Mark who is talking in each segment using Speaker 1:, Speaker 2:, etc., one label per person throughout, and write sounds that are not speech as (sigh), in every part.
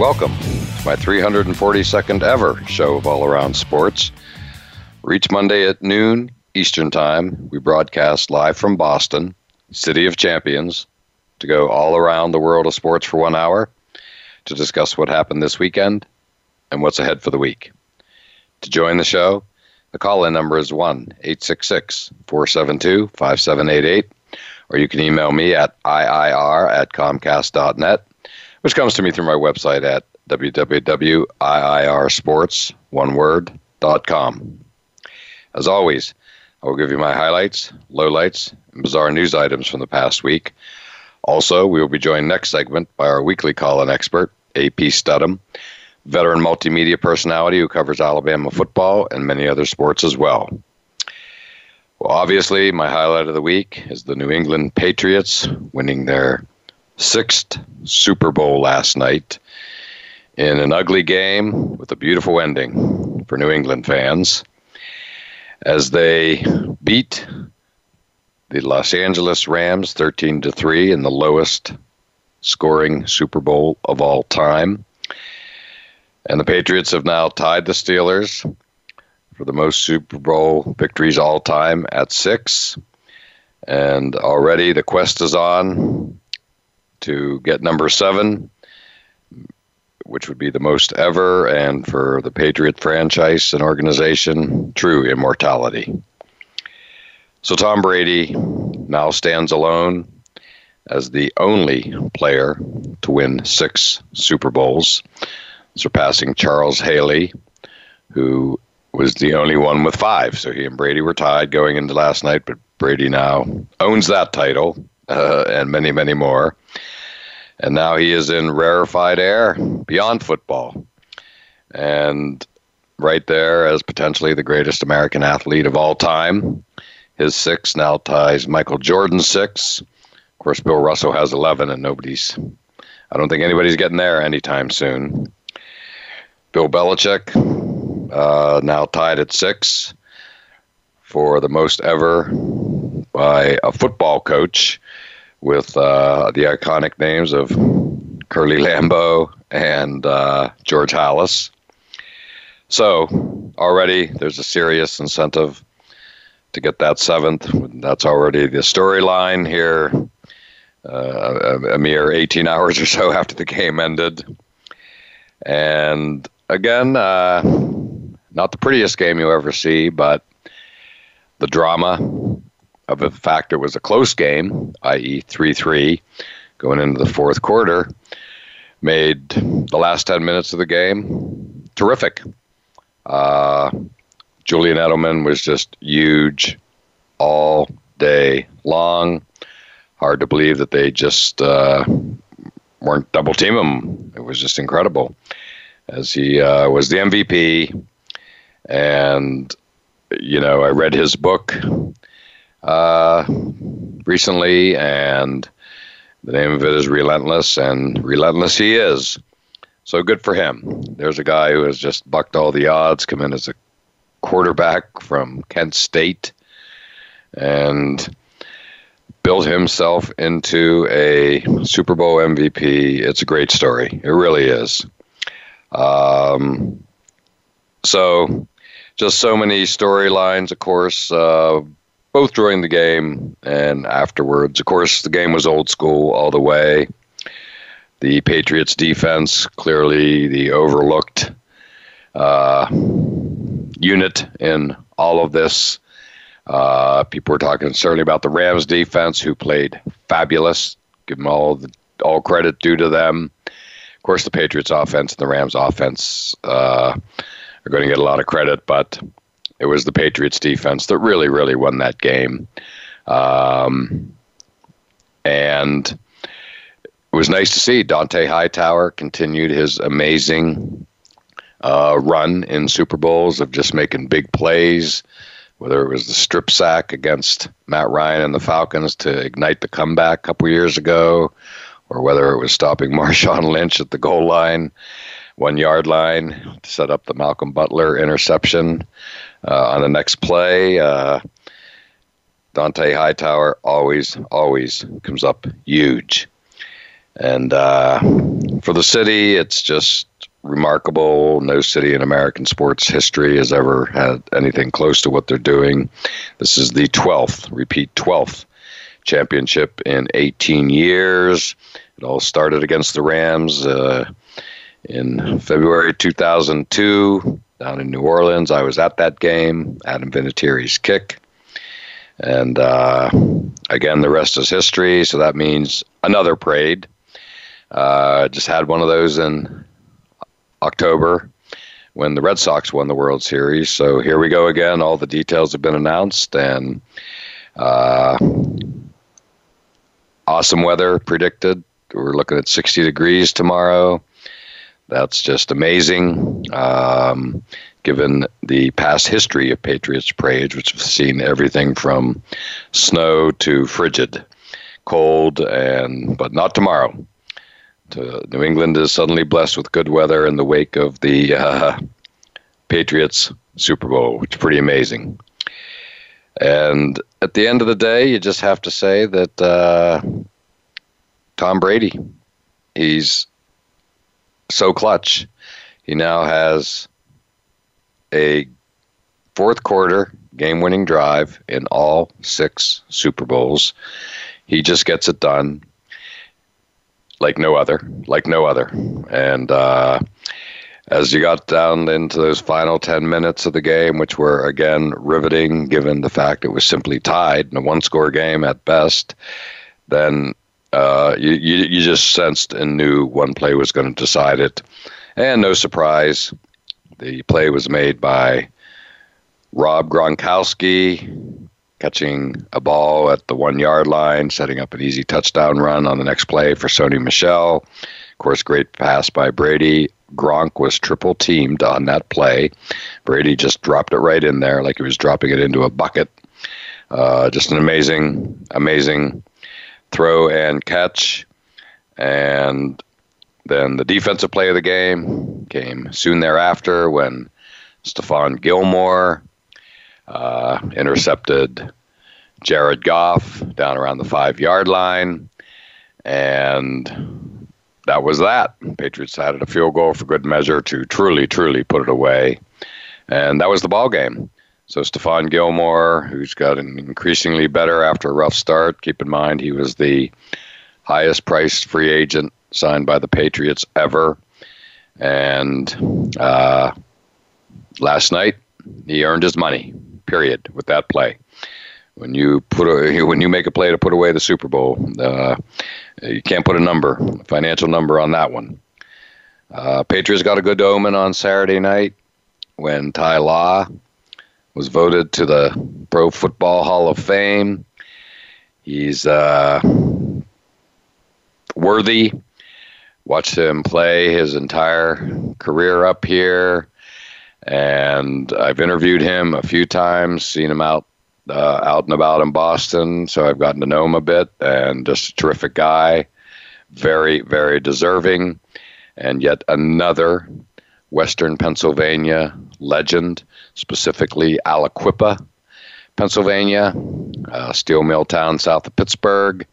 Speaker 1: Welcome to my 342nd ever show of All Around Sports. Reach each Monday at noon Eastern Time, we broadcast live from Boston, City of Champions, to go all around the world of sports for one hour to discuss what happened this weekend and what's ahead for the week. To join the show, the call in number is 1 866 472 5788, or you can email me at iir at comcast.net which comes to me through my website at www.iirsportsoneword.com. As always, I will give you my highlights, lowlights, and bizarre news items from the past week. Also, we will be joined next segment by our weekly call-in expert, AP Steadham, veteran multimedia personality who covers Alabama football and many other sports as well. Well, obviously, my highlight of the week is the New England Patriots winning their sixth Super Bowl last night in an ugly game with a beautiful ending for New England fans as they beat the Los Angeles Rams 13 to 3 in the lowest scoring Super Bowl of all time. And the Patriots have now tied the Steelers for the most Super Bowl victories all time at 6. And already the quest is on to get number seven, which would be the most ever, and for the Patriot franchise and organization, true immortality. So Tom Brady now stands alone as the only player to win six Super Bowls, surpassing Charles Haley, who was the only one with five. So he and Brady were tied going into last night, but Brady now owns that title uh, and many, many more and now he is in rarefied air beyond football. And right there as potentially the greatest American athlete of all time. His six now ties Michael Jordan's six. Of course, Bill Russell has 11, and nobody's, I don't think anybody's getting there anytime soon. Bill Belichick uh, now tied at six for the most ever by a football coach with uh, the iconic names of Curly Lambeau and uh, George Halas. So already there's a serious incentive to get that seventh. That's already the storyline here. Uh, a, a, mere 18 hours or so after the game ended, and again, uh, not the prettiest game you ever see, but the drama of the fact it was a close game, i.e., 3 3, going into the fourth quarter, made the last 10 minutes of the game terrific. Uh, Julian Edelman was just huge all day long. Hard to believe that they just uh, weren't double team him. It was just incredible. As he uh, was the MVP, and you know, I read his book, uh, recently, and the name of it is Relentless, and relentless he is. So good for him. There's a guy who has just bucked all the odds, come in as a quarterback from Kent State, and built himself into a Super Bowl MVP. It's a great story. It really is. Um, so, just so many storylines, of course. Uh, both during the game and afterwards. Of course, the game was old school all the way. The Patriots defense, clearly the overlooked uh, unit in all of this. Uh, people were talking certainly about the Rams defense, who played fabulous. Give them all the, all credit due to them. Of course, the Patriots offense and the Rams offense uh, are going to get a lot of credit, but it was the Patriots defense that really, really won that game. Um, and it was nice to see Dante Hightower continued his amazing uh, run in Super Bowls of just making big plays, whether it was the strip sack against Matt Ryan and the Falcons to ignite the comeback a couple years ago, or whether it was stopping (laughs) Marshawn Lynch at the goal line, one yard line, to set up the Malcolm Butler interception. Uh, on the next play. Uh, Dante Hightower always, always comes up huge. And uh, for the city, it's just remarkable. No city in American sports history has ever had anything close to what they're doing. This is the 12th, repeat 12th championship in 18 years. It all started against the Rams uh, in February 2002 down in New Orleans. I was at that game, Adam Vinatieri's kick. And uh, again, the rest is history. So that means another parade. Uh, just had one of those in October when the Red Sox won the World Series. So here we go again. All the details have been announced, and uh, awesome weather predicted. We're looking at 60 degrees tomorrow. That's just amazing, um, given the past history of Patriots parades, which has seen everything from snow to frigid, cold, and but not tomorrow. To, New England is suddenly blessed with good weather in the wake of the uh, Patriots Super Bowl, which is pretty amazing. And at the end of the day, you just have to say that uh, Tom Brady, he's so clutch. He now has a fourth quarter game winning drive in all six Super Bowls. He just gets it done like no other, like no other. And uh, as you got down into those final 10 minutes of the game, which were again riveting given the fact it was simply tied in a one score game at best, then uh, you, you, just sensed and knew one play was going to decide it, and no surprise, the play was made by Rob Gronkowski catching a ball at the one yard line, setting up an easy touchdown run on the next play for Sony Michel. Of course, great pass by Brady. Gronk was triple teamed on that play. Brady just dropped it right in there like he was dropping it into a bucket. Uh, just an amazing, amazing throw and catch. And then the defensive play of the game came soon thereafter when Stephon Gilmore uh, intercepted Jared Goff down around the five yard line. And that was that. Patriots added a field goal for good measure to truly, truly put it away. And that was the ball game. So Stephon Gilmore, who's gotten increasingly better after a rough start. Keep in mind he was the highest priced free agent signed by the Patriots ever. And uh, last night he earned his money. Period. With that play, when you put a, (laughs) when you make a play to put away the Super Bowl, uh, you can't put a number, a financial number on that one. Uh, Patriots got a good omen on Saturday night when Ty Law was voted to the Pro Football Hall of Fame. He's uh, worthy. Watched him play his entire career up here, and I've interviewed him a few times, seen him out uh, out and about in Boston, so I've gotten to know him a bit, and just a terrific guy, very very deserving, and yet another Western Pennsylvania legend specifically Aliquippa, Pennsylvania, uh, steel mill town south of Pittsburgh.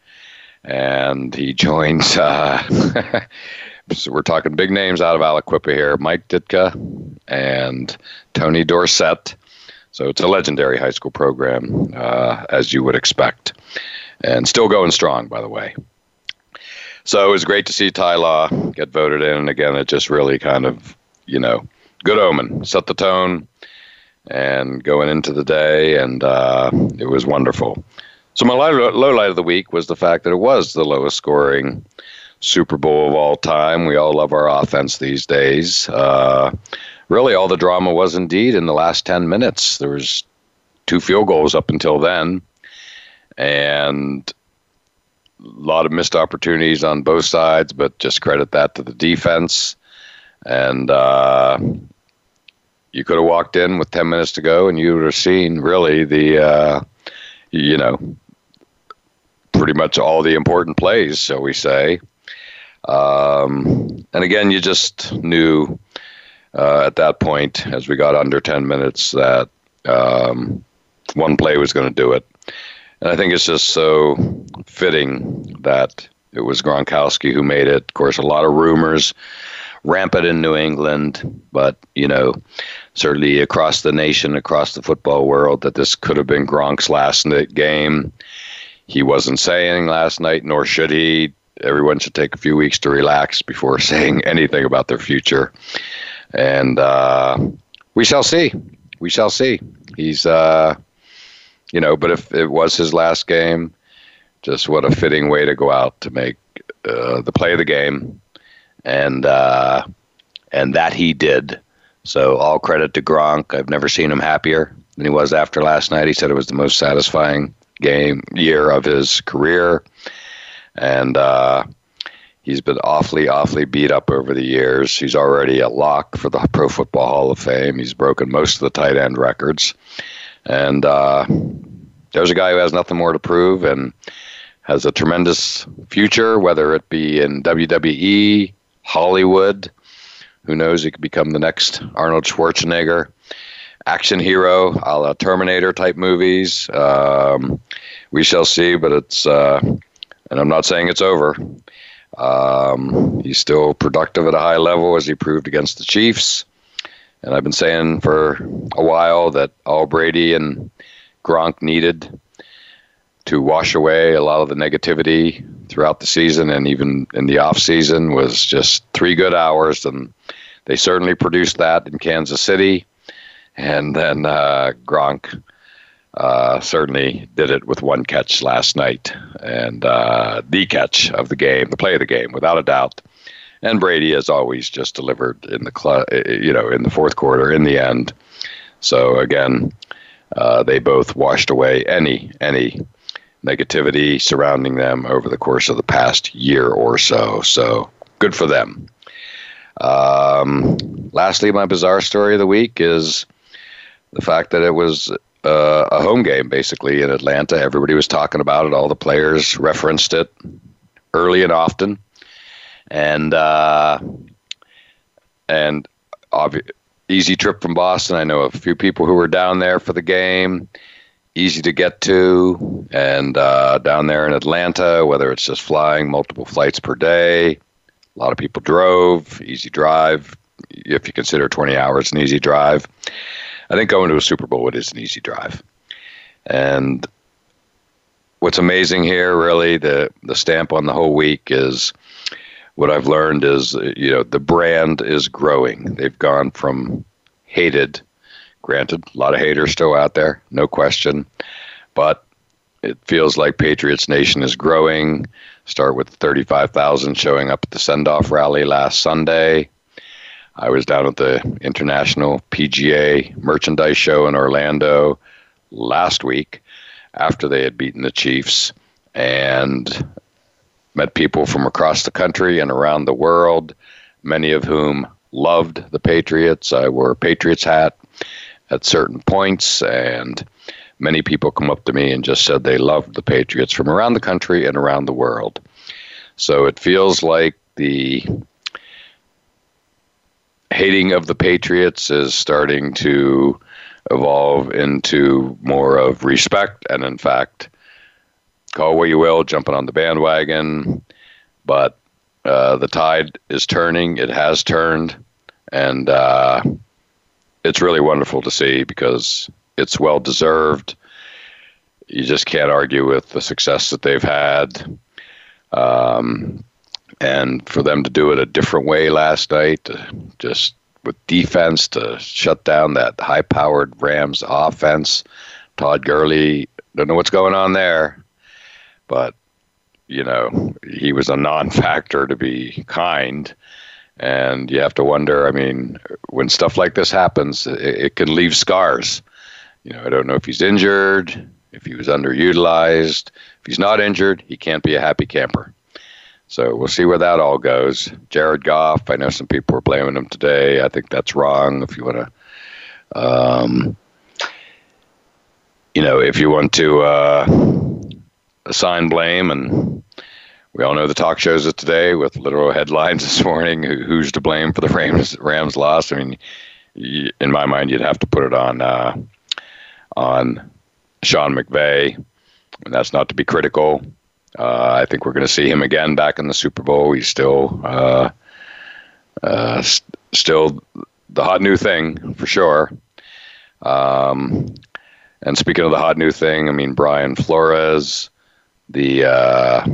Speaker 1: And he (laughs) joins, uh, (laughs) so we're talking big names out of Aliquippa here Mike Ditka and Tony Dorsett. So it's a legendary high school program, uh, as you would expect, and still going strong, by the way. So it was great to see Ty Law get voted in. And again, it just really kind of, you know, good omen, set the tone and going into the day, and uh, it was wonderful. So my low, light of the week was the fact that it was the lowest scoring Super Bowl of all time. We all love our offense these days. Uh, really, all the drama was indeed in the last ten minutes. There was two field goals up until then, and a lot of missed opportunities on both sides. But just credit that to the defense, and uh, you could have walked in with 10 minutes to go and you would have seen really the uh, you know pretty much all the important plays so we say um, and again you just knew uh, at that point as we got under 10 minutes that um, one play was going to do it and i think it's just so fitting that it was gronkowski who made it of course a lot of rumors rampant in New England, but you know, certainly across the nation, across the football world, that this could have been Gronk's last game. He wasn't saying last night, nor should he. Everyone should take a few weeks to relax before (laughs) saying anything about their future. And uh, we shall see. We shall see. He's, uh, you know, but if it was his last game, just what a fitting way to go out to make uh, the play of the game and uh, and that he did. So all credit to Gronk. I've never seen him happier than he was after last night. He said it was the most satisfying game year of his career, and uh, he's been awfully, awfully beat up over the years. He's already a lock for the Pro Football Hall of Fame. He's broken most of the tight end records, and uh, there's a guy who has nothing more to prove and has a tremendous future, whether it be in WWE Hollywood. Who knows? He could become the next Arnold Schwarzenegger. Action hero, a la Terminator type movies. Um, we shall see, but it's, uh, and I'm not saying it's over. Um, he's still productive at a high level, as he proved against the Chiefs. And I've been saying for a while that all Brady and Gronk needed to wash away a lot of the negativity throughout the season and even in the off season was just three good hours, and they certainly produced that in Kansas City. And then uh, Gronk uh, certainly did it with one catch last night, and uh, the catch of the game, the play of the game, without a doubt. And Brady, has always, just delivered in the cl- uh, uh, you know in the fourth quarter in the end. So again, uh, they both washed away any any negativity surrounding them over the course of the past year or so. So good for them. Um, lastly, my bizarre story of the week is the fact that it was uh, a home game basically in Atlanta. Everybody was talking about it. All the players referenced it early and often, and uh, and easy trip from Boston. I know a few people who were down there for the game easy to get to. And uh, down there in Atlanta, whether it's just flying multiple flights per day, a lot of people drove, easy drive. If you consider 20 hours an easy drive, I think going to a Super Bowl it is an easy drive. And what's amazing here, really, the the stamp on the whole week is what I've learned is you know the brand is growing. They've gone from hated Granted, a lot of haters still out there, no question. But it feels like Patriots Nation is growing. Start with 35,000 showing up at the send off rally last Sunday. I was down at the International PGA Merchandise Show in Orlando last week after they had beaten the Chiefs and met people from across the country and around the world, many of whom loved the Patriots. I wore a Patriots hat, at certain points. And many people come up to me and just said they loved the Patriots from around the country and around the world. So it feels like the hating of the Patriots is starting to evolve into more of respect and, in fact, call where you will, jumping on the bandwagon. But uh, the tide is turning, it has turned, and uh, it's really wonderful to see because it's well deserved. You just can't argue with the success that they've had. Um, and for them to do it a different way last night, just with defense to shut down that high powered Rams offense, Todd Gurley, don't know what's going on there, but, you know, he was a non factor to be kind. And you have to wonder. I mean, when stuff like this happens, it, it can leave scars. You know, I don't know if he's injured, if he was underutilized. If he's not injured, he can't be a happy camper. So we'll see where that all goes. Jared Goff, I know some people are blaming him today. I think that's wrong. If you want to, um, you know, if you want to uh, assign blame and we all know the talk shows of today with literal headlines (laughs) this morning. Who, who's to blame for the Rams, Rams loss? I mean, you, in my mind, you'd have to put it on uh, on Sean McVay, and that's not to be critical. Uh, I think we're going to see him again back in the Super Bowl. He's still uh, uh st- still the hot new thing for sure. Um, and speaking of the hot new thing, I mean Brian Flores, the uh,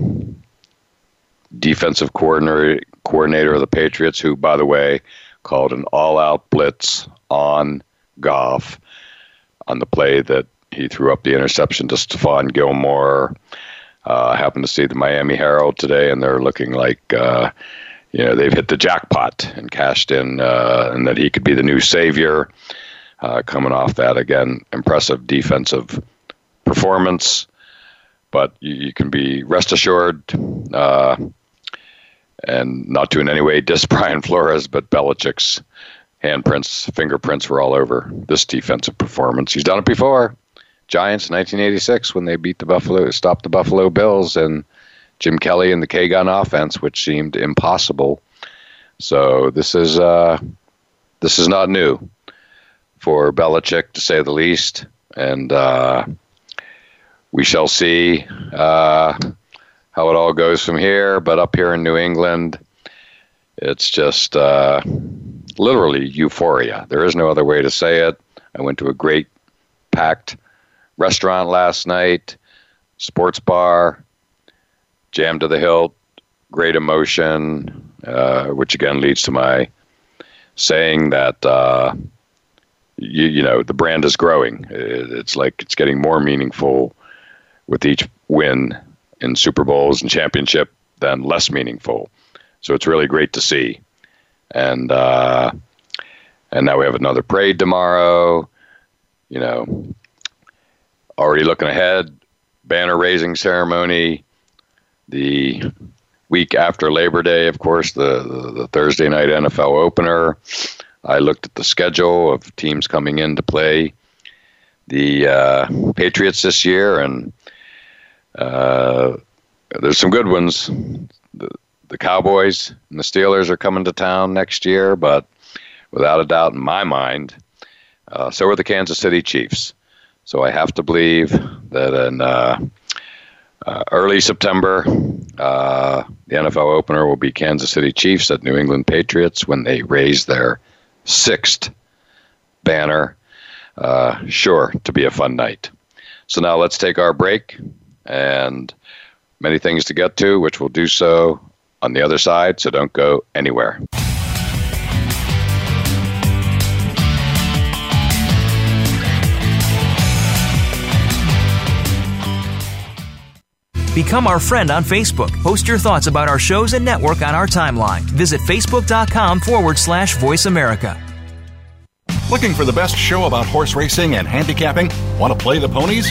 Speaker 1: defensive coordinator coordinator of the Patriots, who, by the way, called an all-out blitz on Goff on the play that he threw up the interception to Stephon Gilmore. Uh, I happened to see the Miami Herald today, and they're looking like uh, you know they've hit the jackpot and cashed in, uh, and that he could be the new savior. Uh, coming off that again, impressive defensive performance, but you, you can be rest assured uh, and not to in any way diss (laughs) Brian Flores, but Belichick's handprints, fingerprints were all over this defensive performance. He's done it before. Giants, 1986, when they beat the Buffalo, stopped the Buffalo Bills, and Jim Kelly and the K gun offense, which seemed impossible. So this is uh, this is not new for Belichick, to say the least, and uh, we shall see. Uh, how it all goes from here. But up here in New England, it's just uh, literally euphoria. There is no other way to say it. I went to a great packed restaurant last night, sports bar, jammed to the hilt, great emotion, uh, which again leads to my saying that. Uh, you, you know the brand is growing. It's like it's getting more meaningful with each win in Super Bowls and championship than less meaningful. So it's really great to see. And uh, and now we have another parade tomorrow. You know, already looking ahead, banner raising ceremony. The week after Labor Day, of course, the, the, the Thursday night NFL opener. I looked at the schedule of teams coming in to play the uh, Patriots this year, and uh, there's some good ones. The, the Cowboys and the Steelers are coming to town next year, but without a doubt in my mind, uh, so are the Kansas City Chiefs. So I have to believe that in uh, uh, early September, uh, the NFL opener will be Kansas City Chiefs at New England Patriots when they raise their sixth banner. Uh, sure, to be a fun night. So now let's take our break and many things to get to, which we'll do so on the other side, so don't go anywhere.
Speaker 2: Become our friend on Facebook. Post your thoughts about our shows and network on our timeline. Visit facebook.com forward slash voice America. Looking for the best show about horse racing and handicapping? Want to play the ponies?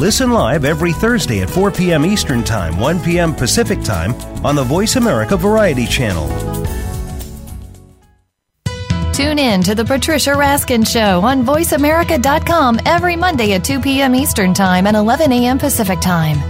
Speaker 3: Listen live every Thursday at 4 p.m. Eastern Time, 1 p.m. Pacific Time on the Voice America Variety Channel.
Speaker 4: Tune in to The Patricia Raskin Show on VoiceAmerica.com every Monday at 2 p.m. Eastern Time and 11 a.m. Pacific Time.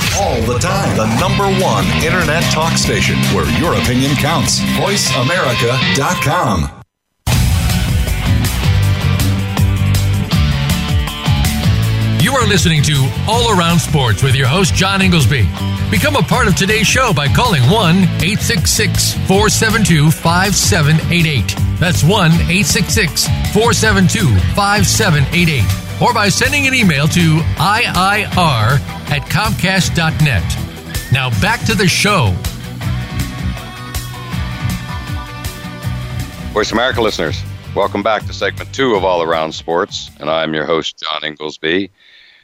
Speaker 5: all the time. The number one Internet talk station where your opinion counts. VoiceAmerica.com.
Speaker 6: You are listening to All Around Sports with your host, John Ingoldsby. Become a part of today's show by calling 1 866 472 5788. That's 1 866 472 5788 or by sending an email to IIR at Comcast.net. Now back to the show.
Speaker 1: Voice America listeners, welcome back to segment two of All Around Sports, and I'm your host, John Ingoldsby.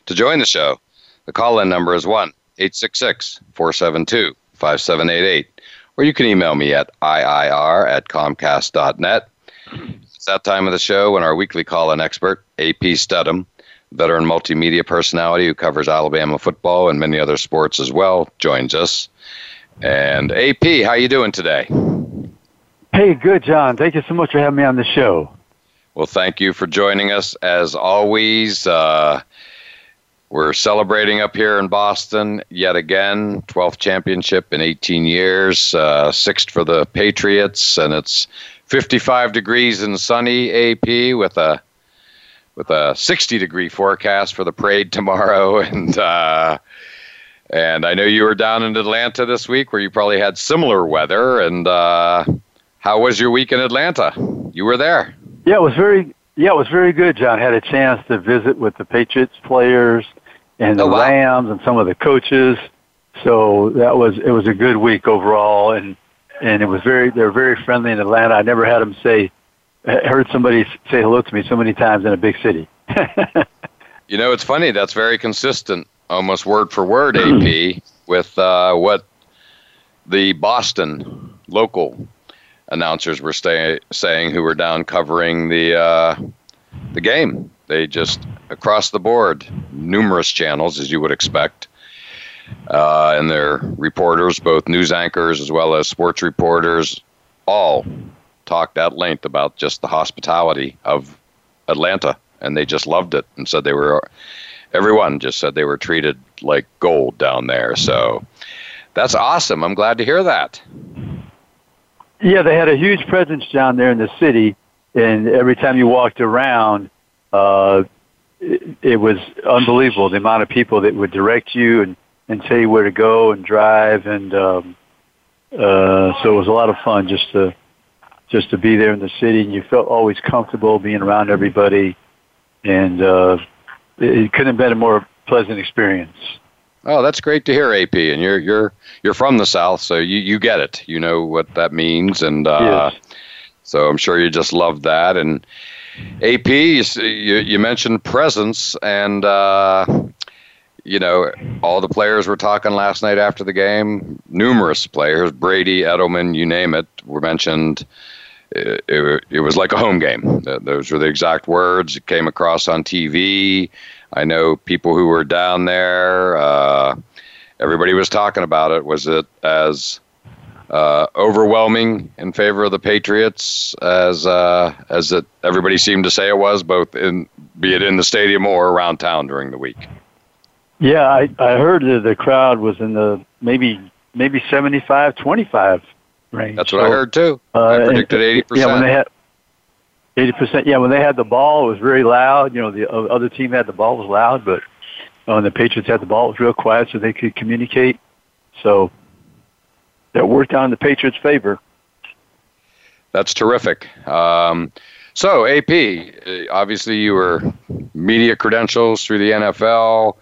Speaker 1: To join the show, the call in number is 1 866 472 5788, or you can email me at IIR at Comcast.net that time of the show when our weekly call in expert, AP Steadham, veteran multimedia personality who covers Alabama football and many other sports as well, joins us. And AP, how you doing today?
Speaker 7: Hey, good, John. Thank you so much for having me on the show.
Speaker 1: Well, thank you for joining us as always. Uh, we're celebrating up here in Boston yet again. 12th championship in 18 years, uh, sixth for the Patriots, and it's 55 degrees and sunny AP with a with a 60 degree forecast for the parade (laughs) tomorrow and uh, and I know you were down in Atlanta this week where you probably had similar weather and uh, how was your week in Atlanta? You were there.
Speaker 7: Yeah, it was very yeah, it was very good, John. I had a chance to visit with the Patriots players and the oh, wow. Rams and some of the coaches. So that was it was a good week overall and and it was very they were very friendly in Atlanta. I never had them say heard somebody say hello to me so many times in a big city. (laughs)
Speaker 1: you know, it's funny. That's very consistent, almost word for word, AP, (clears throat) with uh, what the Boston local announcers were stay, saying who were down covering the uh, the game. They just across the board, numerous channels as you would expect, uh, and their reporters, both news anchors as well as sports reporters, all talked at length about just the hospitality of Atlanta, and they just loved it and said they were. Everyone just said they were treated like gold down there. So that's awesome. I'm glad to hear that.
Speaker 7: Yeah, they had a huge presence down there in the city, and every time you walked around, uh, it, it was unbelievable the amount of people that would direct you and and tell you where to go and drive and um uh so it was a lot of fun just to just to be there in the city and you felt always comfortable being around everybody and uh it, it couldn't have been a more pleasant experience.
Speaker 1: Oh, that's great to hear, AP. And you're you're you're from the South, so you you get it. You know what that means, and uh, yes. so I'm sure you just love that. And AP, you you, you mentioned presence, and uh, you know, all the players were talking last night after the game. Numerous players, Brady, Edelman, you name it, were mentioned. It, it, it, was like a home game. Those were the exact words. It came across on TV. I know people who were down there. Uh, everybody was talking about it. Was it as uh, overwhelming in favor of the Patriots as uh, as it, everybody seemed to say it was, both in be it in the stadium or around town during the week?
Speaker 7: Yeah, I, I heard that the crowd was in the maybe maybe 75, 25 range.
Speaker 1: That's what so, I heard too. Uh, I predicted eighty percent.
Speaker 7: Yeah, when they had eighty percent. Yeah, when they had the ball, it was very loud. You know, the other team had the ball was loud, but when uh, the Patriots had the ball, it was real quiet, so they could communicate. So that worked out in the Patriots' favor.
Speaker 1: That's terrific. Um, so, AP, obviously you were media credentials through the NFL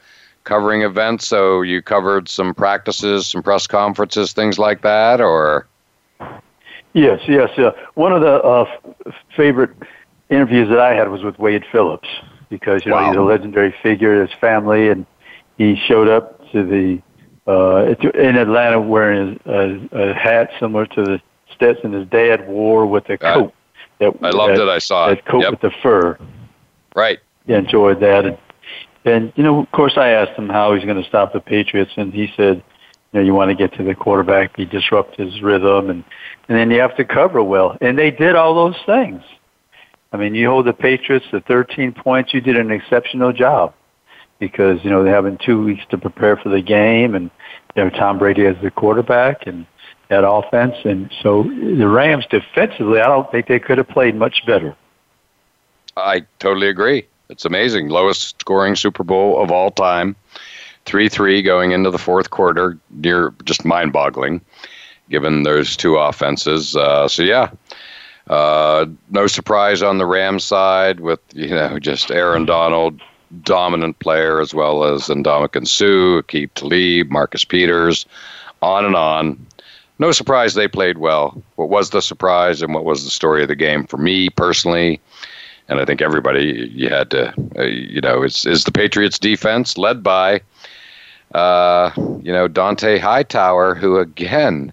Speaker 1: covering events? So you covered some practices, some press conferences, things like that, or?
Speaker 7: Yes, yes. Uh, one of the uh, f- favorite interviews that I had was with Wade Phillips because you know wow. he's a legendary figure, his family, and he showed up to the uh, in Atlanta wearing a, a, hat similar to the Stetson his dad wore with a coat.
Speaker 1: that, I loved that, it. I saw that
Speaker 7: it. coat yep. with the fur.
Speaker 1: Right. He
Speaker 7: enjoyed that. And and, you know, of course, I asked him how he's going to stop the Patriots, and he said, you know, you want to get to the quarterback, be disrupt his rhythm, and, and then you have to cover well. And they did all those things. I mean, you hold the Patriots to 13 points. You did an exceptional job because, you know, they're having two weeks to prepare for the game, and, you know, Tom Brady as the quarterback, and, that offense. And so the Rams defensively, I don't think they could have played much better.
Speaker 1: I totally agree. It's amazing. Lowest scoring Super Bowl of all time. 3 3 going into the fourth quarter, near just mind boggling, given those two offenses. Uh, so, yeah. Uh, no surprise on the Rams side with, you know, just Aaron Donald, dominant player, as well as Ndamukong Suh, Aqib Talib, Marcus Peters, on and on. No surprise they played well. What was the surprise and what was the story of the game for me personally? and I think everybody you had to, uh, you know, is is the Patriots defense led by, uh, you know, Dante Hightower, who again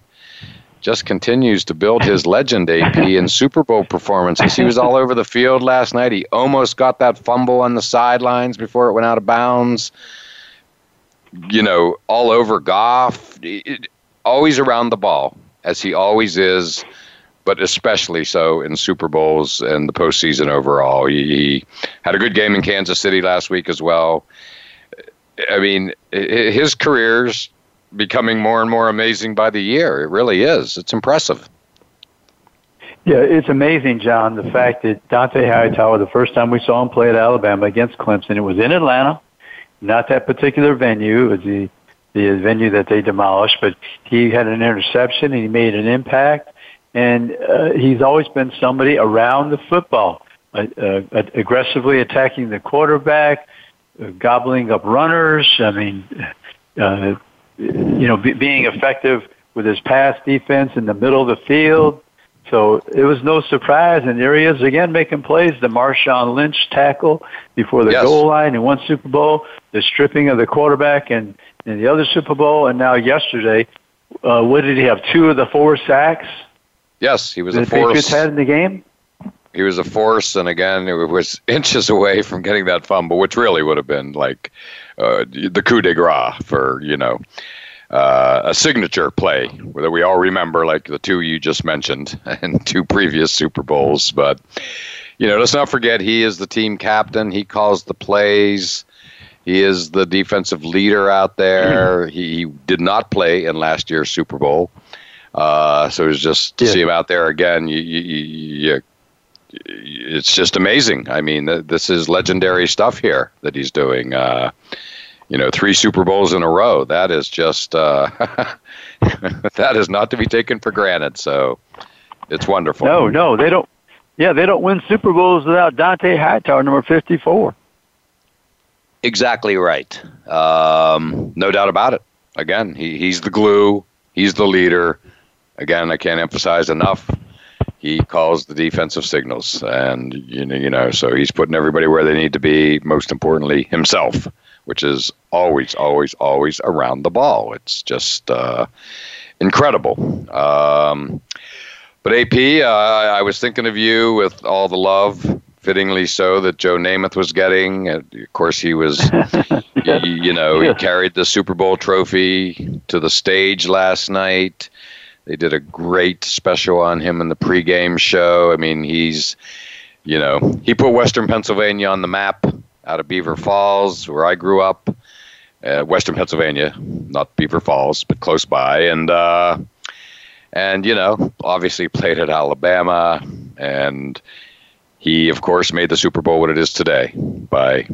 Speaker 1: just continues to build his (laughs) legend AP in Super Bowl performances. He was all over the field last night. He almost got that fumble on the sidelines before it went out of bounds. You know, all over Goff, always around the ball as he always is but especially so in Super Bowls and the postseason overall. He, he had a good game in Kansas City last week as well. I mean, his career's becoming more and more amazing by the year. It really is. It's impressive.
Speaker 7: Yeah, it's amazing, John, the fact that Dante Hightower, the first time we saw him play at Alabama against Clemson, it was in Atlanta, not that particular venue. It was the, the venue that they demolished, but he had an interception and he made an impact and uh, he's always been somebody around the football, uh, uh, aggressively attacking the quarterback, uh, gobbling up runners. I mean, uh, you know, be, being effective with his pass defense in the middle of the field. So it was no surprise, and there he is again making plays. The Marshawn Lynch tackle before the yes. goal line in one Super Bowl, the stripping of the quarterback in, in the other Super Bowl, and now yesterday, uh, what did he have? Two of the four sacks
Speaker 1: Yes, he was Did a force. Patriots
Speaker 7: had in the game.
Speaker 1: He was a force, and again, it was (laughs) inches away from getting that fumble, which really would have been like uh, the coup de grace for you know uh, a signature play that we all remember, like the two you just mentioned and (laughs) two previous Super Bowls. But you know, let's not forget he is the team captain. He calls the plays. He is the defensive leader out there. Hmm. He did not play in last year's Super Bowl. Uh, so it was just to yeah. see him out there again. You, you, you, it's just amazing. I mean, th- this is legendary stuff here that he's doing. Uh, you know, three Super Bowls in a row. That is just uh, (laughs) that is not to be taken for granted. So it's wonderful.
Speaker 7: No, no, they don't. Yeah, they don't win Super Bowls without Dante Hightower, number fifty-four.
Speaker 1: Exactly right. Um, no doubt about it. Again, he, he's the glue. He's the leader again, I can't emphasize enough. He calls the defensive signals, and you know, you know, so he's putting everybody where they need to be. Most importantly, himself, which is always, always, always around the ball. It's just uh, incredible. Um, but AP, uh, I was thinking of you with all the love, fittingly so, that Joe Namath was getting. Of course, he was, you, (laughs) you know, he carried the Super Bowl trophy to the stage last night. They did a great special on him in the pregame show. I mean, he's, you know, he put Western Pennsylvania on the map out of Beaver Falls, where I grew up, uh, Western Pennsylvania, not Beaver Falls, but close by. And, uh, and, you know, obviously played at Alabama. And he, of course, made the Super Bowl what it is today by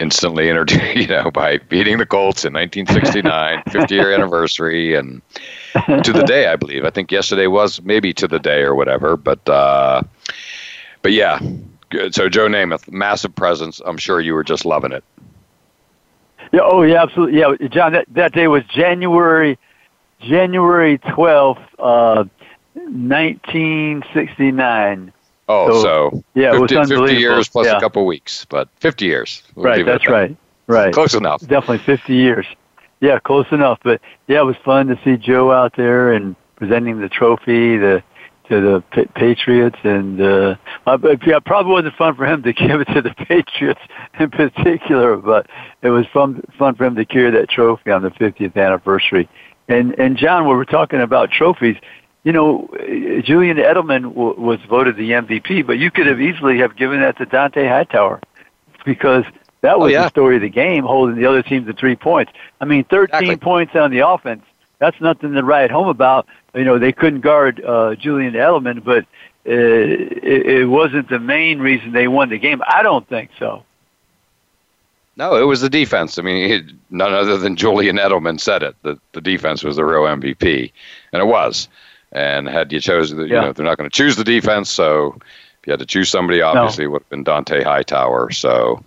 Speaker 1: instantly entertained, (laughs) you know, by beating the Colts in 1969, (laughs) 50 year anniversary, and to the day, I believe. I think yesterday was maybe to the day or whatever, but uh, but yeah. good. So Joe Namath, massive presence. I'm sure you were just loving it.
Speaker 7: Yeah. Oh, yeah. Absolutely. Yeah, John. That that day was January, January 12th, uh,
Speaker 1: 1969. Oh, so, so yeah, 50, it was 50 years plus yeah. a couple weeks, but 50 years. We'll
Speaker 7: right, that's that. right. Right.
Speaker 1: Close enough.
Speaker 7: Definitely 50 years. Yeah, close enough. But yeah, it was fun to see Joe out there and presenting the trophy the, to the Patriots. And uh, it probably wasn't fun for him to (laughs) give it to the Patriots in particular, but it was fun, fun for him to carry that trophy on the 50th anniversary. And and John, when we're talking about trophies, you know, Julian Edelman w- was voted the MVP, but you could have easily have given that to Dont'a Hightower because that oh, was oh, yeah. the story of the game, holding the other team to three points. I mean, 13 exactly. points on the offense. That's nothing to write home about. You know, they couldn't guard uh, Julian Edelman, but uh, it, it wasn't the main reason they won the game. I don't think so.
Speaker 1: No, it was the defense. I mean, none other than Julian Edelman said it that the defense was the real MVP, and it was. And had you chosen, the, yeah. you know, they're not going to choose the defense. So if you had to choose somebody, obviously no. it would have been Dont'a Hightower. So,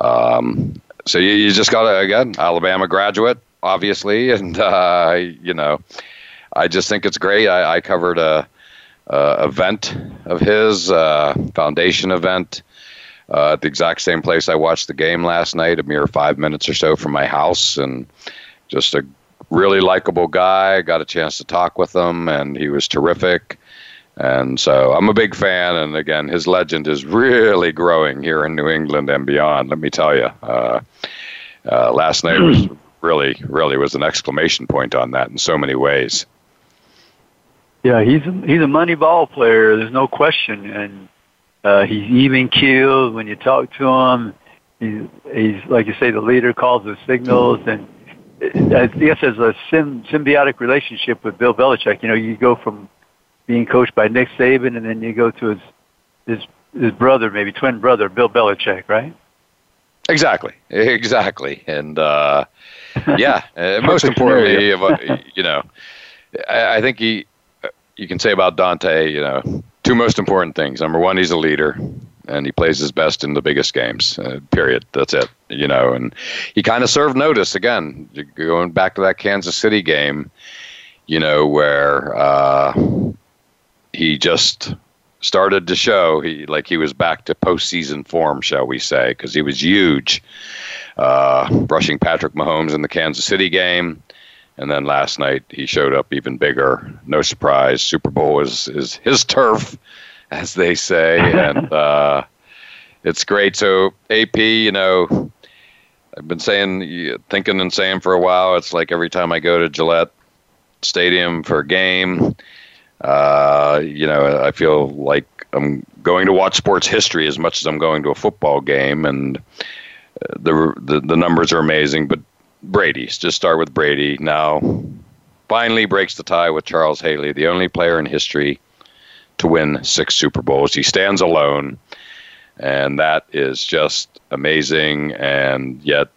Speaker 1: um, so you, you just got to again Alabama graduate, obviously, (laughs) and uh, you know, I just think it's great. I, I covered a, a, event of his foundation event. Uh, at the exact same place I watched the game last night, a mere five minutes or so from my house, and just a really likable guy. Got a chance to talk with him, and he was terrific. And so I'm a big fan. And again, his legend is really growing here in New England and beyond. Let me tell you, uh, uh, last night was (clears throat) really, really was an exclamation point on that in so many ways.
Speaker 7: Yeah, he's a, he's a money ball player. There's no question, and uh, he's even keeled when you talk to him. He's, he's like you say, the leader calls the signals, and I guess as a symbiotic relationship with Bill Belichick, you know, you go from being coached by Nick Saban, and then you go to his his his brother, maybe twin brother, Bill Belichick, right?
Speaker 1: Exactly, exactly, and uh, (laughs) yeah. most importantly, you know, I, I think he. You can say about Dont'a, you know, two most important things. Number one, he's a leader and he plays his best in the biggest games. Uh, period. That's it. You know, and he kind of served notice again, going back to that Kansas City game. You know where uh, he just started to show he like he was back to postseason form, shall we say? Because he was huge, uh, brushing Patrick Mahomes in the Kansas City game. And then last night he showed up even bigger. No surprise, Super Bowl is is his turf as they say, and (laughs) uh, it's great. So AP, you know, I've been saying, thinking and saying for a while. It's like every time I go to Gillette Stadium for a game, uh, you know, I feel like I'm going to watch sports history as much as I'm going to a football game, and uh, the the, the numbers are amazing. But Brady's just start with Brady now. Finally, breaks the tie with Charles Haley, the only player in history to win six Super Bowls. He stands alone, and that is just amazing. And yet,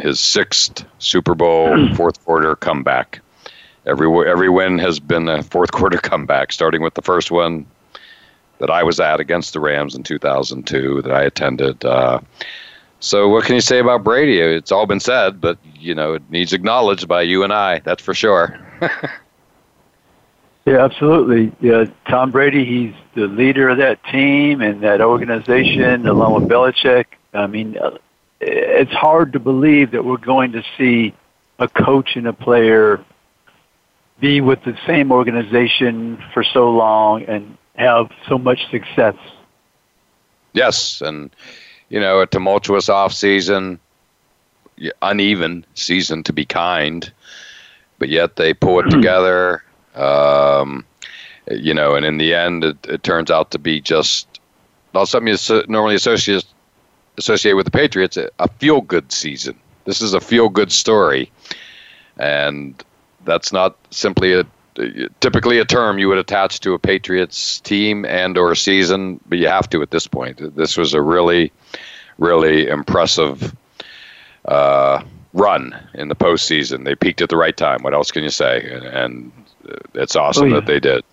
Speaker 1: his sixth Super Bowl (clears throat) fourth quarter comeback. Every every win has been a fourth quarter (laughs) comeback, starting with the first one that I was at against the Rams in 2002 that I attended. Uh, so what can you say about Brady? It's all been said, but you know it needs acknowledged by you and I. That's for sure. (laughs)
Speaker 7: Yeah, absolutely. Yeah, Tom Brady, he's the leader of that team and that organization, along with Belichick. I mean, uh, it's hard to believe that we're going to see a coach and a player be with the same organization for so long and have so much success.
Speaker 1: Yes, and you know, a tumultuous off season, uneven season to be kind, but yet they pull it (clears throat) together um, you know, and in the end, it, it, turns out to be just not something you normally associate associate with the Patriots. A feel good season. This is a feel good story, and that's not simply a typically a term you would attach to a Patriots team and or season, but you have to at this point. This was a really, really impressive uh, run in the postseason. They peaked at the right time. What else can you say? And, and it's awesome oh, yeah. that they did.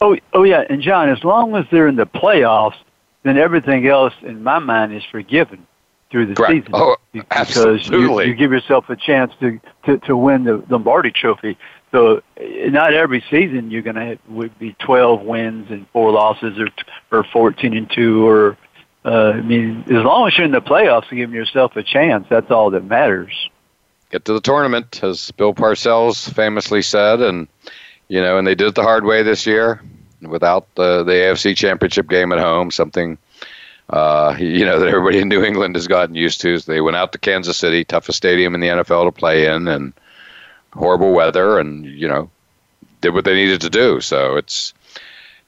Speaker 7: Oh, oh yeah, and John, as long as they're in the playoffs, then everything else in my mind is forgiven through the
Speaker 1: Correct.
Speaker 7: season.
Speaker 1: Oh,
Speaker 7: because
Speaker 1: you,
Speaker 7: you, give yourself a chance to, to, to win the Lombardi Trophy. So not every season you're going to would be 12 wins and four losses, or or 14 and two, or uh, I mean, as long as you're in the playoffs, giving yourself a chance, that's all that matters
Speaker 1: get to the tournament, as Bill Parcells famously said, and you know, and they did it the hard way this year without the the AFC Championship game at home, something uh, (laughs) you know that everybody in New England has gotten used to. they went out to Kansas City, toughest stadium in the NFL to play in, and horrible weather, and you know, did what they needed to do. So it's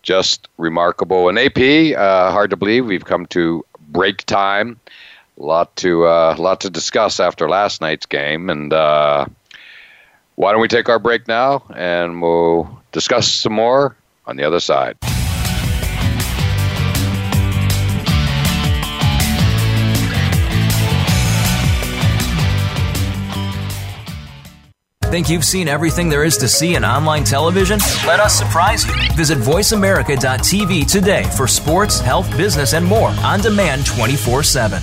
Speaker 1: just remarkable. And AP, uh, hard to believe, we've come to break time lot to uh, lot to discuss after last night's game, and uh, why don't we take our break now and we'll discuss some more on the other side.
Speaker 6: Think you've seen everything there is to see in online television? Let us surprise you. Visit VoiceAmerica.tv today for sports, health, business, and more on demand 24 7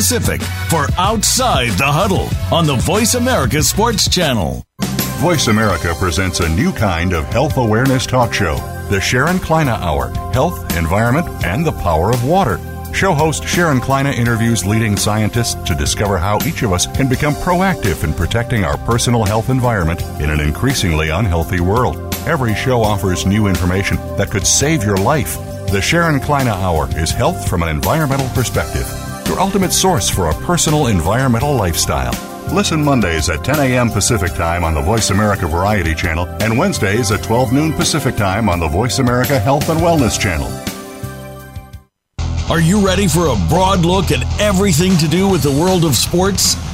Speaker 8: Pacific for Outside the Huddle on the Voice America Sports Channel.
Speaker 9: Voice America presents a new kind of health awareness talk show, the Sharon Kleyne Hour Health, Environment, and the Power of Water. Show host Sharon Kleyne interviews leading scientists to discover how each of us can become proactive in protecting our personal health environment in an increasingly unhealthy world. Every show offers new information that could save your life. The Sharon Kleyne Hour is health from an environmental perspective ultimate source for a personal environmental lifestyle. Listen Mondays at 10 a.m. Pacific Time on the Voice America Variety Channel and Wednesdays at 12 noon Pacific Time on the Voice America Health and Wellness Channel.
Speaker 8: Are you ready for a broad look at everything to do with the world of sports?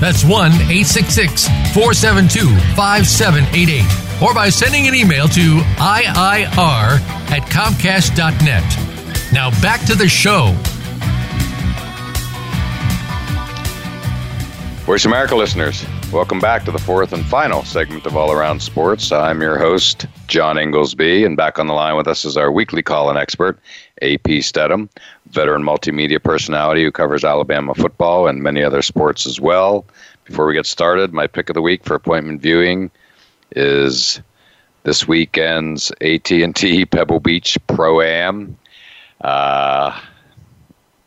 Speaker 6: That's 1 866 472 5788 or by sending an email to IIR at Comcast.net. Now back to the show.
Speaker 1: Voice America listeners, welcome back to the fourth and final segment of All Around Sports. I'm your host, John Ingoldsby, and back on the line with us is our weekly call in expert, AP Steadham, veteran multimedia personality who covers Alabama football and many other sports as well. Before we get started, my pick of the week for appointment viewing is this weekend's AT&T (laughs) Pebble Beach Pro Am. Uh,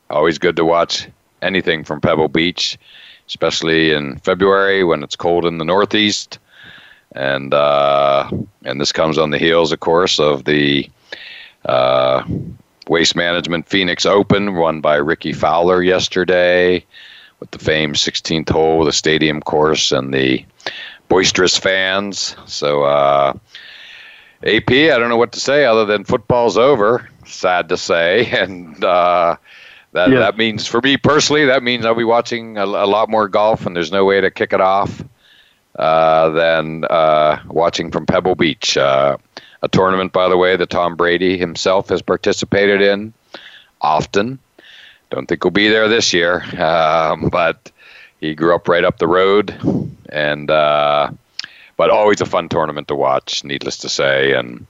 Speaker 1: always good to watch anything from Pebble Beach, especially in February when it's cold in the Northeast. And uh, and this comes on the heels, of course, of the uh, Waste Management Phoenix Open, won by Rickie Fowler yesterday, with the famed 16th hole, the stadium course, and the boisterous fans. So, uh, AP, I don't know what to say other than football's over. Sad to say, (laughs) and uh, that yeah. that means for me personally, that means I'll be watching a, a, lot more golf, and there's no way to kick it off uh, than uh, watching from Pebble Beach. Uh, a tournament, by the way, that Tom Brady himself has participated in often. Don't think he'll be there this year, um, but he grew up right up the road, and uh, but always a fun tournament to watch, needless to say. And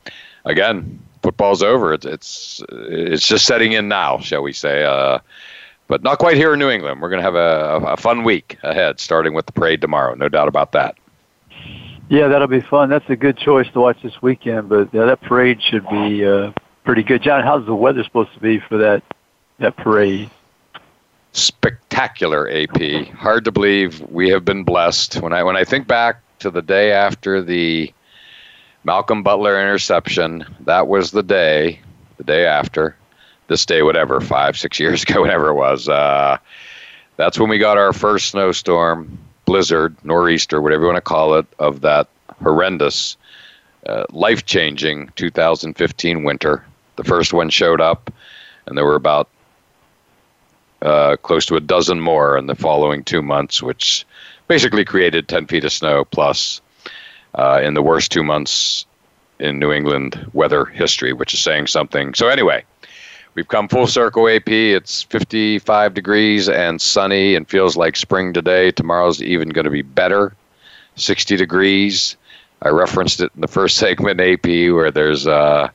Speaker 1: again, football's over. It's it's, it's just setting in now, shall we say? Uh, but not quite here in New England. We're going to have a, a fun week ahead, starting with the parade tomorrow. No doubt about that.
Speaker 7: Yeah, that'll be fun. That's a good choice to watch this weekend. But yeah, that parade should be uh, pretty good. John, how's the weather supposed to be for that that parade?
Speaker 1: Spectacular, AP. Hard to believe we have been blessed. When I when I think back to the day after the Malcolm Butler interception, that was the day, the day after, this day, whatever, five, six years ago, (laughs) whatever it was. Uh, that's when we got our first snowstorm blizzard, nor'easter, whatever you want to call it, of that horrendous, uh, life changing 2015 winter. The first one showed up, and there were about uh, close to a dozen more in the following two months, which basically created 10 feet of snow plus uh, in the worst two months in New England weather history, which is saying something. So, anyway. We've come full circle, AP. It's 55 degrees and sunny and feels like spring today. Tomorrow's even going to be better, 60 degrees. I referenced it in the first (laughs) segment, AP, where there's, uh,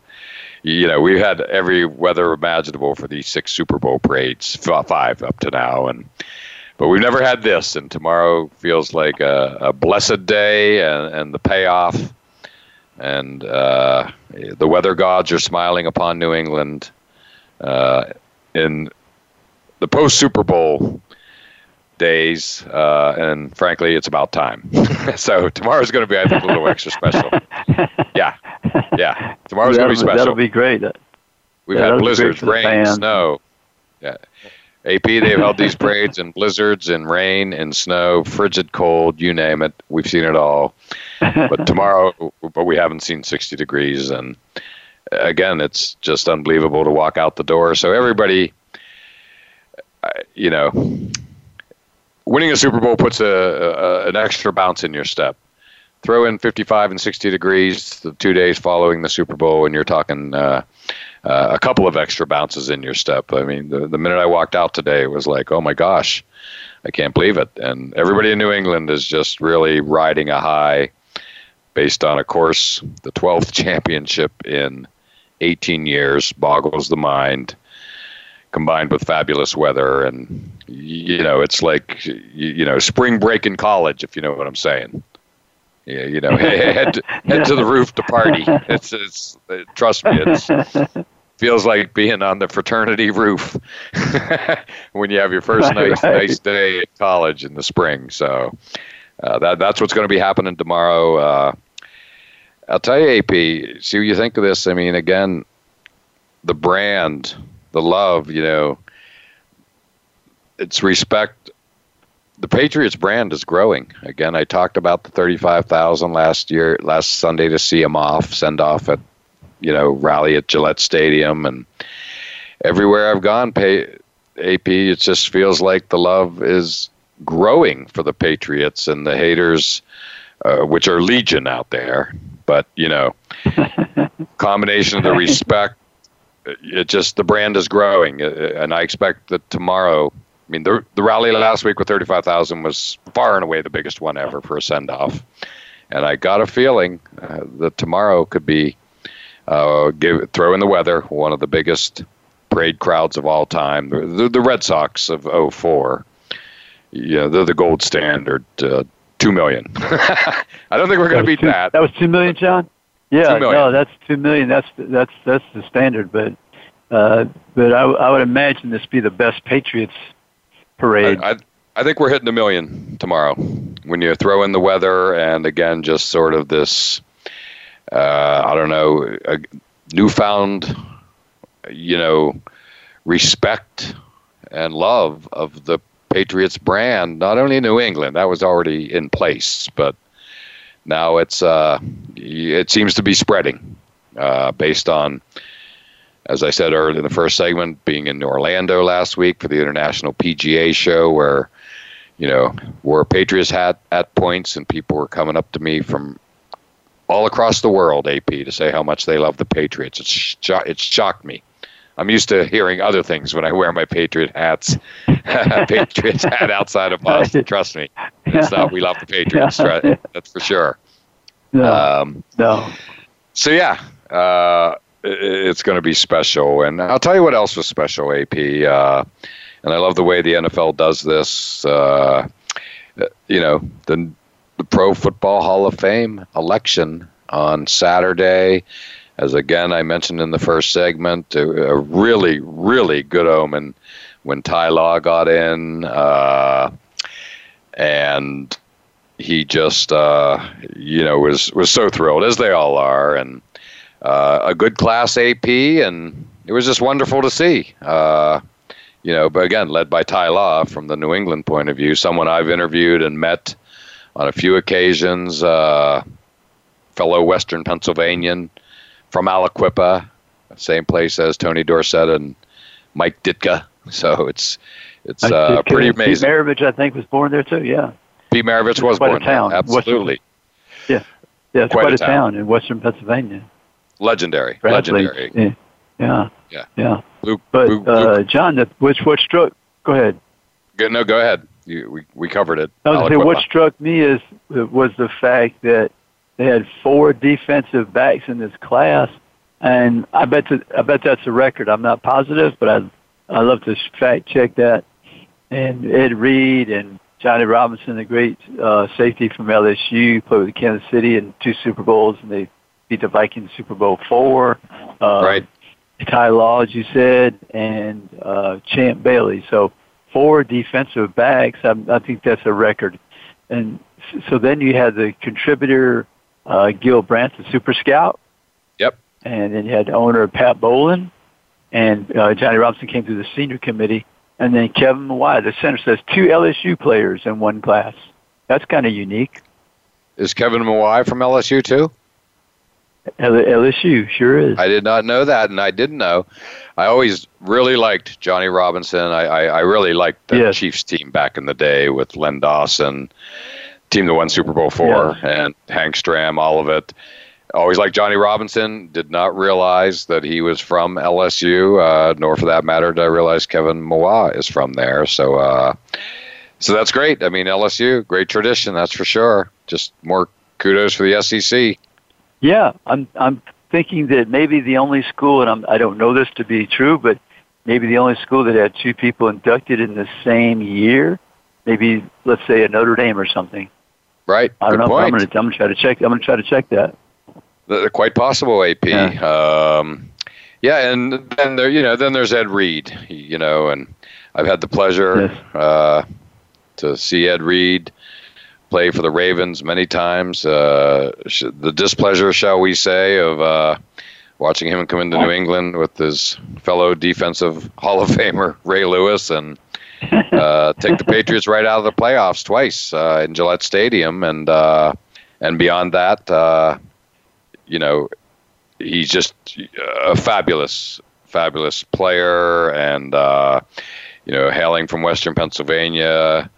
Speaker 1: you know, we've had every weather imaginable for these six Super Bowl parades, five up to now. And but we've never had this, and tomorrow feels like a, a blessed day and, and the payoff. And uh, the weather gods are smiling upon New England uh, in the post Super Bowl days, uh, and frankly, it's about time. (laughs) so tomorrow's going to be, I think, a little extra special. (laughs) Yeah, yeah,
Speaker 7: tomorrow's going to be special. That'll be great.
Speaker 1: We've yeah, had blizzards, rain, snow. Yeah. AP, they've held these parades in blizzards and rain and snow, frigid cold, you name it. We've seen it all. But (laughs) tomorrow, but we haven't seen 60 degrees and again, it's just unbelievable to walk out the door. So everybody, uh, you know, winning a Super Bowl puts a, a, an extra bounce in your step. Throw in 55 and 60 degrees the two days following the Super Bowl, and you're talking uh, uh, a couple of extra bounces in your step. I mean, the, the minute I walked out today, it was like, oh my gosh, I can't believe it. And everybody in New England is just really riding a high based on, of course, the 12th (laughs) championship in 18 years boggles the mind combined with fabulous weather and you know it's like you know spring break in college if you know what i'm saying yeah, you know (laughs) head to, head to the roof to party (laughs) it's it's it, trust me it's feels like being on the fraternity roof (laughs) when you have your first nice right. nice day at college in the spring so uh, that that's what's going to be happening tomorrow uh, I'll tell you, AP, see what you think of this. I mean, again, the brand, the love, you know, it's respect. The Patriots brand is growing. Again, I talked about the 35,000 last year, last Sunday to see them off, send off at, you know, rally at Gillette Stadium. And everywhere I've gone, AP, it just feels like the love is growing for the Patriots and the haters, uh, which are legion out there. But you know, (laughs) combination of the respect, it just the brand is growing, uh, uh, and I expect that tomorrow. I mean, the the rally last week with thirty five thousand was far and away the biggest one ever for a send off, and I got a feeling uh, that tomorrow could be uh, give, throw in the weather, one of the biggest parade crowds of all time. The, the, the Red Sox of 04, yeah, they're the gold standard. Uh, two million. (laughs) I don't think we're going to beat two, that.
Speaker 7: That was two million, John. Yeah, no, that's two million. That's that's that's the standard. But uh, but I, I would imagine this be the best Patriots parade.
Speaker 1: I, I, I think we're hitting a million tomorrow. When you throw in the weather and again just sort of this, uh, I don't know, newfound, you know, respect and love of the Patriots brand, not only in New England, that was already in place, but now it's uh, it seems to be spreading uh, based on, as I said earlier in the first segment, being in Orlando last week for the International PGA Show, where you know wore a Patriots hat at points, and people were coming up to me from all across the world, AP, to say how much they love the Patriots. It's it shocked me I'm used to hearing other things when I wear my Patriot hats. (laughs) Patriot (laughs) hat outside of Boston. Trust me, it's not. We love the Patriots. Right? That's for sure. No. Um, no. So yeah, uh, it's going to be special. And I'll tell you what else was special, AP. Uh, and I love the way the NFL does this. Uh, uh, you know, the the Pro Football Hall of Fame election on Saturday as again I mentioned in the first segment, a, a really, really good omen when Ty Law got in, uh, and he just, uh, you know, was was so thrilled as they all are, and uh, a good class AP, and it was just wonderful to see. Uh, you know, but again, led by Ty Law from the New England point of view, someone I've interviewed and met on a few occasions, uh, fellow Western Pennsylvanian from Aliquippa, same place as Tony Dorsett and Mike Ditka. (laughs) So it's it's uh, pretty amazing.
Speaker 7: Pete Maravich, I think, was born there too. Yeah.
Speaker 1: Pete Maravich was
Speaker 7: quite
Speaker 1: born
Speaker 7: a town. There.
Speaker 1: Absolutely.
Speaker 7: Western, yeah. Yeah, it's quite, quite a town. town. in western Pennsylvania.
Speaker 1: Legendary. Bradley.
Speaker 7: Legendary. Yeah. Yeah. Yeah. Luke, but Luke, uh, Luke. John, which what struck? Go ahead.
Speaker 1: no, go ahead. You, we we covered it.
Speaker 7: I was say, what struck me is was the fact that they had four defensive backs in this class, and I bet I bet that's a record. I'm not positive, but I I love to fact check that. And Ed Reed and Johnny Robinson, the great uh, safety from LSU, played with Kansas City in two Super Bowls, and they beat the Vikings Super Bowl four.
Speaker 1: Uh, right.
Speaker 7: Ty Law, as you said, and uh, Champ Bailey. So four defensive backs. I, I think that's a record. And so then you had the contributor uh, Gil Brandt, the Super Scout.
Speaker 1: Yep.
Speaker 7: And then you had the owner Pat Bowlen, and uh, Johnny Robinson came through the senior committee, and then Kevin Mawae, the center, says two LSU players in one class. That's kind of unique.
Speaker 1: Is Kevin Mawae from LSU too?
Speaker 7: L- LSU sure is.
Speaker 1: I did not know that, and I didn't know. I always really liked Johnny Robinson. I, I, I really liked the yes. Chiefs team back in the day with Len Dawson team that won Super Bowl four yeah. and Hank Stram, all of it. Always like Johnny Robinson, did not realize that he was from LSU, uh, nor for that matter did I realize Kevin Mawae is from there. So, uh, so that's great. I mean, LSU, great tradition, that's for sure. Just more kudos for the SEC.
Speaker 7: Yeah, I'm I'm thinking that maybe the only school, and I'm, I don't know this to be true, but maybe the only school that had two people inducted in the same year, maybe let's say a Notre Dame or something.
Speaker 1: Right.
Speaker 7: I don't Good know. am going, to, I'm going to try to check. I'm going to try to check that.
Speaker 1: quite possible, AP. Yeah. Um, yeah, and then there, you know, then there's Ed Reed, you know, and I've had the pleasure yes. uh, to see Ed Reed play for the Ravens many times. Uh, sh- the displeasure, shall we say, of uh, watching him come into New England with his fellow defensive Hall of Famer Ray Lewis and uh, the Patriots right out of the playoffs twice uh, in Gillette Stadium, and uh, and beyond that, uh, you know, he's just a fabulous, fabulous player, and uh, you know, hailing from Western Pennsylvania.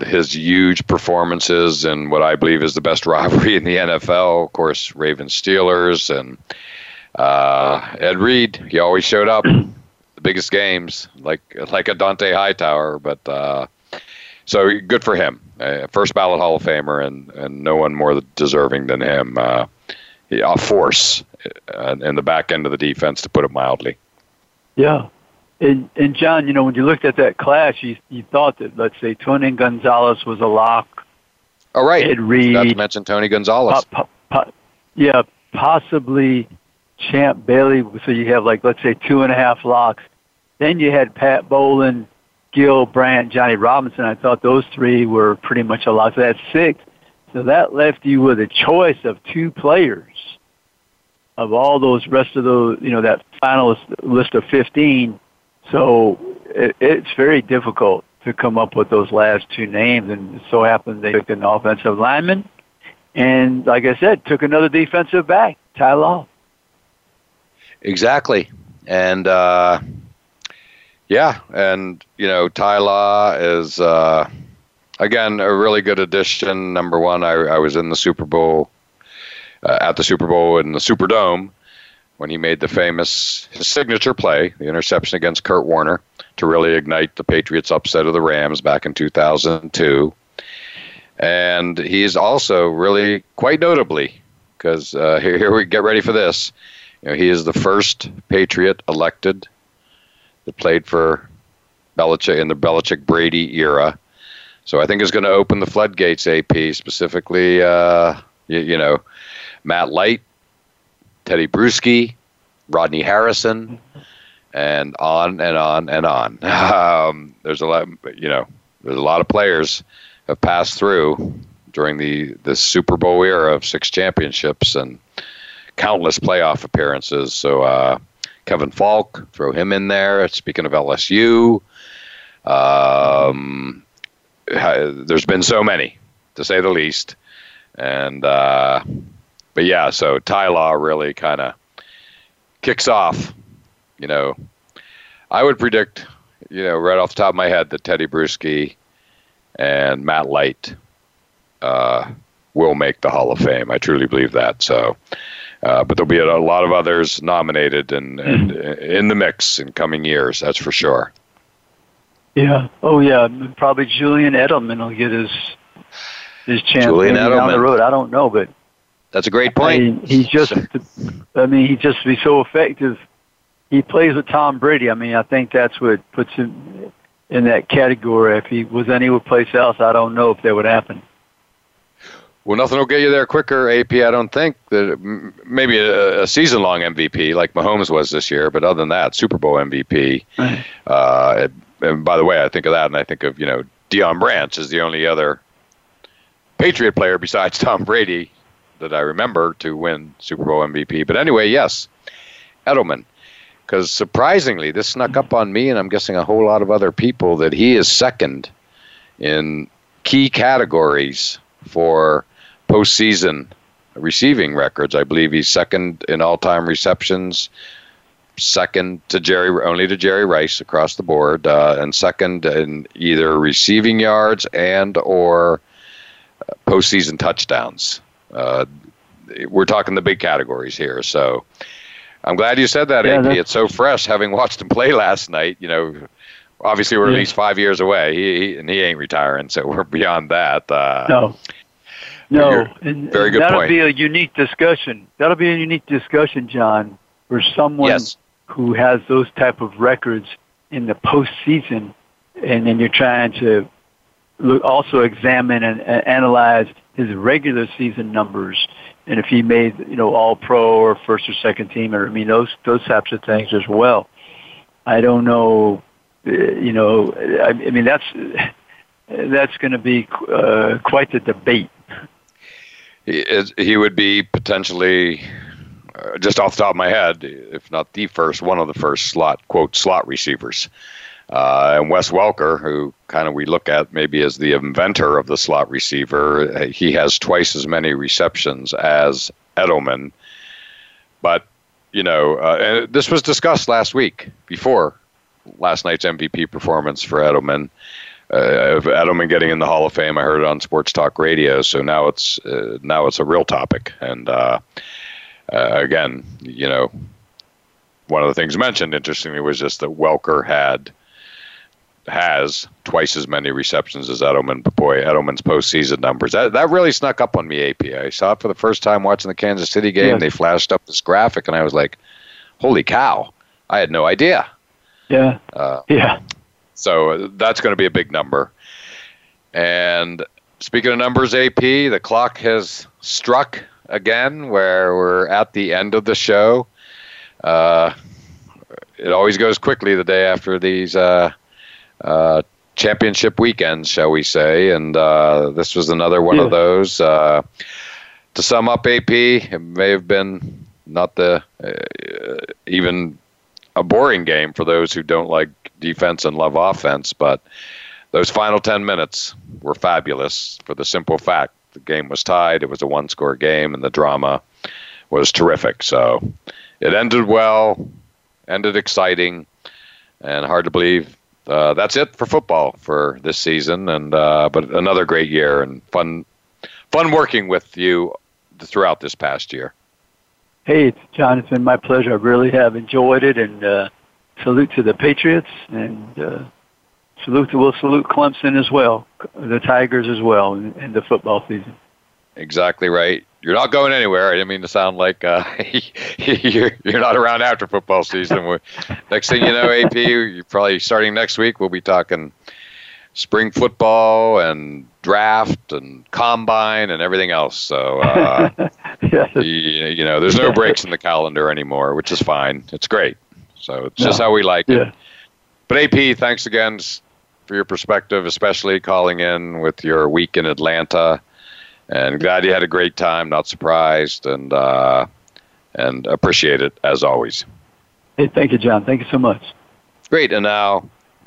Speaker 1: His huge performances and what I believe is the best (laughs) rivalry in the NFL, of course, Ravens Steelers and uh, Ed Reed. He always showed up the biggest games, like like a Dont'a Hightower. But uh, so good for him, uh, first ballot Hall of Famer, and and no one more deserving than him. Uh, a force uh, in the back end of the defense, to put it mildly.
Speaker 7: Yeah. And, and John, you know, when you looked at that class, you, you thought that, let's say, Tony Gonzalez was a lock.
Speaker 1: All oh, right. Ed Reed. Not to mention Tony Gonzalez.
Speaker 7: Po- po- po- yeah, possibly Champ Bailey. So you have like let's say two and a half locks. Then you had Pat Bowlen, Gil Brandt, Johnny Robinson. I thought those three were pretty much a lock. So that's six. So that left you with a choice of two players of all those rest of those, you know, that finalist list of 15. So it, it's very difficult to come up with those last two names. And so happens they took an offensive lineman. And like I said, took another defensive back, Ty Law.
Speaker 1: Exactly, and uh, yeah, and you know, Ty Law is uh, again a really good addition. Number one, I, I was in the Super Bowl uh, at the Super Bowl in the Superdome when he made the famous signature play, the interception against Kurt Warner, to really ignite the Patriots' upset of the Rams back in 2002. And he's also really quite notably, because uh, here, here we get ready for this, you know, he is the first Patriot elected that played for Belichick in the Belichick Brady era. So I think it's going to open the floodgates, AP, specifically, uh, you, you, know, Matt Light, Tedy Bruschi, Rodney Harrison, and on and on and on. (laughs) Um, there's a lot, you know, there's a lot of players have passed through during the, the Super Bowl era of six championships, and – countless playoff appearances. So uh, Kevin Faulk, throw him in there. Speaking of LSU, um, there's been so many, to say the least. And uh, but yeah, so Ty Law really kind of kicks off. You know, I would predict, you know, right off the top of my head that Tedy Bruschi and Matt Light uh, will make the Hall of Fame. I truly believe that. So uh, but there'll be a lot of others nominated and, hmm. and uh, in the mix in coming years. That's for sure.
Speaker 7: Yeah. Oh, yeah. Probably Julian Edelman will get his his chance Julian Edelman. down the road. I don't know, but
Speaker 1: that's a great point.
Speaker 7: I, just, I mean, he just be so effective. He plays with Tom Brady. I mean, I think that's what puts him in that category. If he was anywhere place else, I don't know if that would happen.
Speaker 1: Well, nothing will get you there quicker, AP. I don't think that maybe a, a season-long MVP like Mahomes was this year, but other than that, Super Bowl MVP. Uh, and by the way, I think of that, and I think of you know Deion Branch is the only other Patriot player besides Tom Brady that I remember to win Super Bowl MVP. But anyway, yes, Edelman, because surprisingly, this snuck up on me, and I'm guessing a whole lot of other people that he is second in key categories for postseason receiving records. I believe he's second in all-time receptions, second to Jerry only to Jerry Rice across the board, uh, and second in either receiving yards and or uh, postseason touchdowns. Uh, we're talking the big categories here, so. I'm glad you said that, yeah, AP. It's so fresh having watched him play last night. You know, obviously we're yeah. at least five years away, he, he, and he ain't retiring, so we're beyond that.
Speaker 7: Uh, no. No, and, very good. That'll point. be a unique discussion. That'll be a unique discussion, John, for someone yes. who has those type of records in the postseason, and then you're trying to look, also examine and, analyze his regular season numbers, and if he made you know All Pro or first or second team, or I mean those those types of things as well. I don't know, uh, you know, I, I mean that's (laughs) that's going to be uh, quite the debate
Speaker 1: he, would be potentially uh, just off the top of my head, if not the first, one of the first slot quote slot receivers. Uh, and Wes Welker, who kind of we look at maybe as the inventor of the slot receiver, he has twice as many receptions as Edelman. But you know, uh, this was discussed last week before last night's MVP performance for Edelman uh, Edelman getting in the Hall of Fame. I heard it on Sports Talk Radio, so now it's uh, now it's a real topic. And uh, uh again, you know, one of the things mentioned interestingly was just that Welker had has twice as many receptions as Edelman. But boy, Edelman's postseason numbers that that really snuck up on me. AP, I saw it for the first time watching the Kansas City game. Yeah. They flashed up this graphic, and I was like, "Holy cow!" I had no idea.
Speaker 7: Yeah. Uh, yeah.
Speaker 1: So uh, that's going to be a big number. And speaking of numbers, AP, the clock has struck again where we're at the end of the show. Uh, it always goes quickly the day after these uh, uh, championship weekends, shall we say. And uh, this was another one yeah. of those. Uh, to sum up, AP, it may have been not the even a boring game for those who don't like defense and love offense. But those final 10 minutes were fabulous for the simple fact the game was tied. It was a one score game, and the drama was terrific. So it ended well, ended exciting, and hard to believe. Uh, that's it for football for this season, and uh, but another great year and fun, fun working with you throughout this past year.
Speaker 7: Hey, it's John. It's been my pleasure. I really have enjoyed it, and uh, salute to the Patriots, and uh, salute to we'll salute Clemson as well, the Tigers as well, and the football season.
Speaker 1: Exactly right. You're not going anywhere. I didn't mean to sound like uh, (laughs) you're, you're not around after football season. next thing you know, AP, you're probably starting next week. We'll be talking spring football and draft and combine and everything else. So, uh, (laughs) yes, you, you, know, there's no breaks in the calendar anymore, which is fine. It's great. So it's no. just how we like yeah. it. But AP, thanks again for your perspective, especially calling in with your week in Atlanta. And glad you had a great time. Not surprised and uh, and appreciate it as always.
Speaker 7: Hey, thank you, John. Thank you so much.
Speaker 1: Great. And now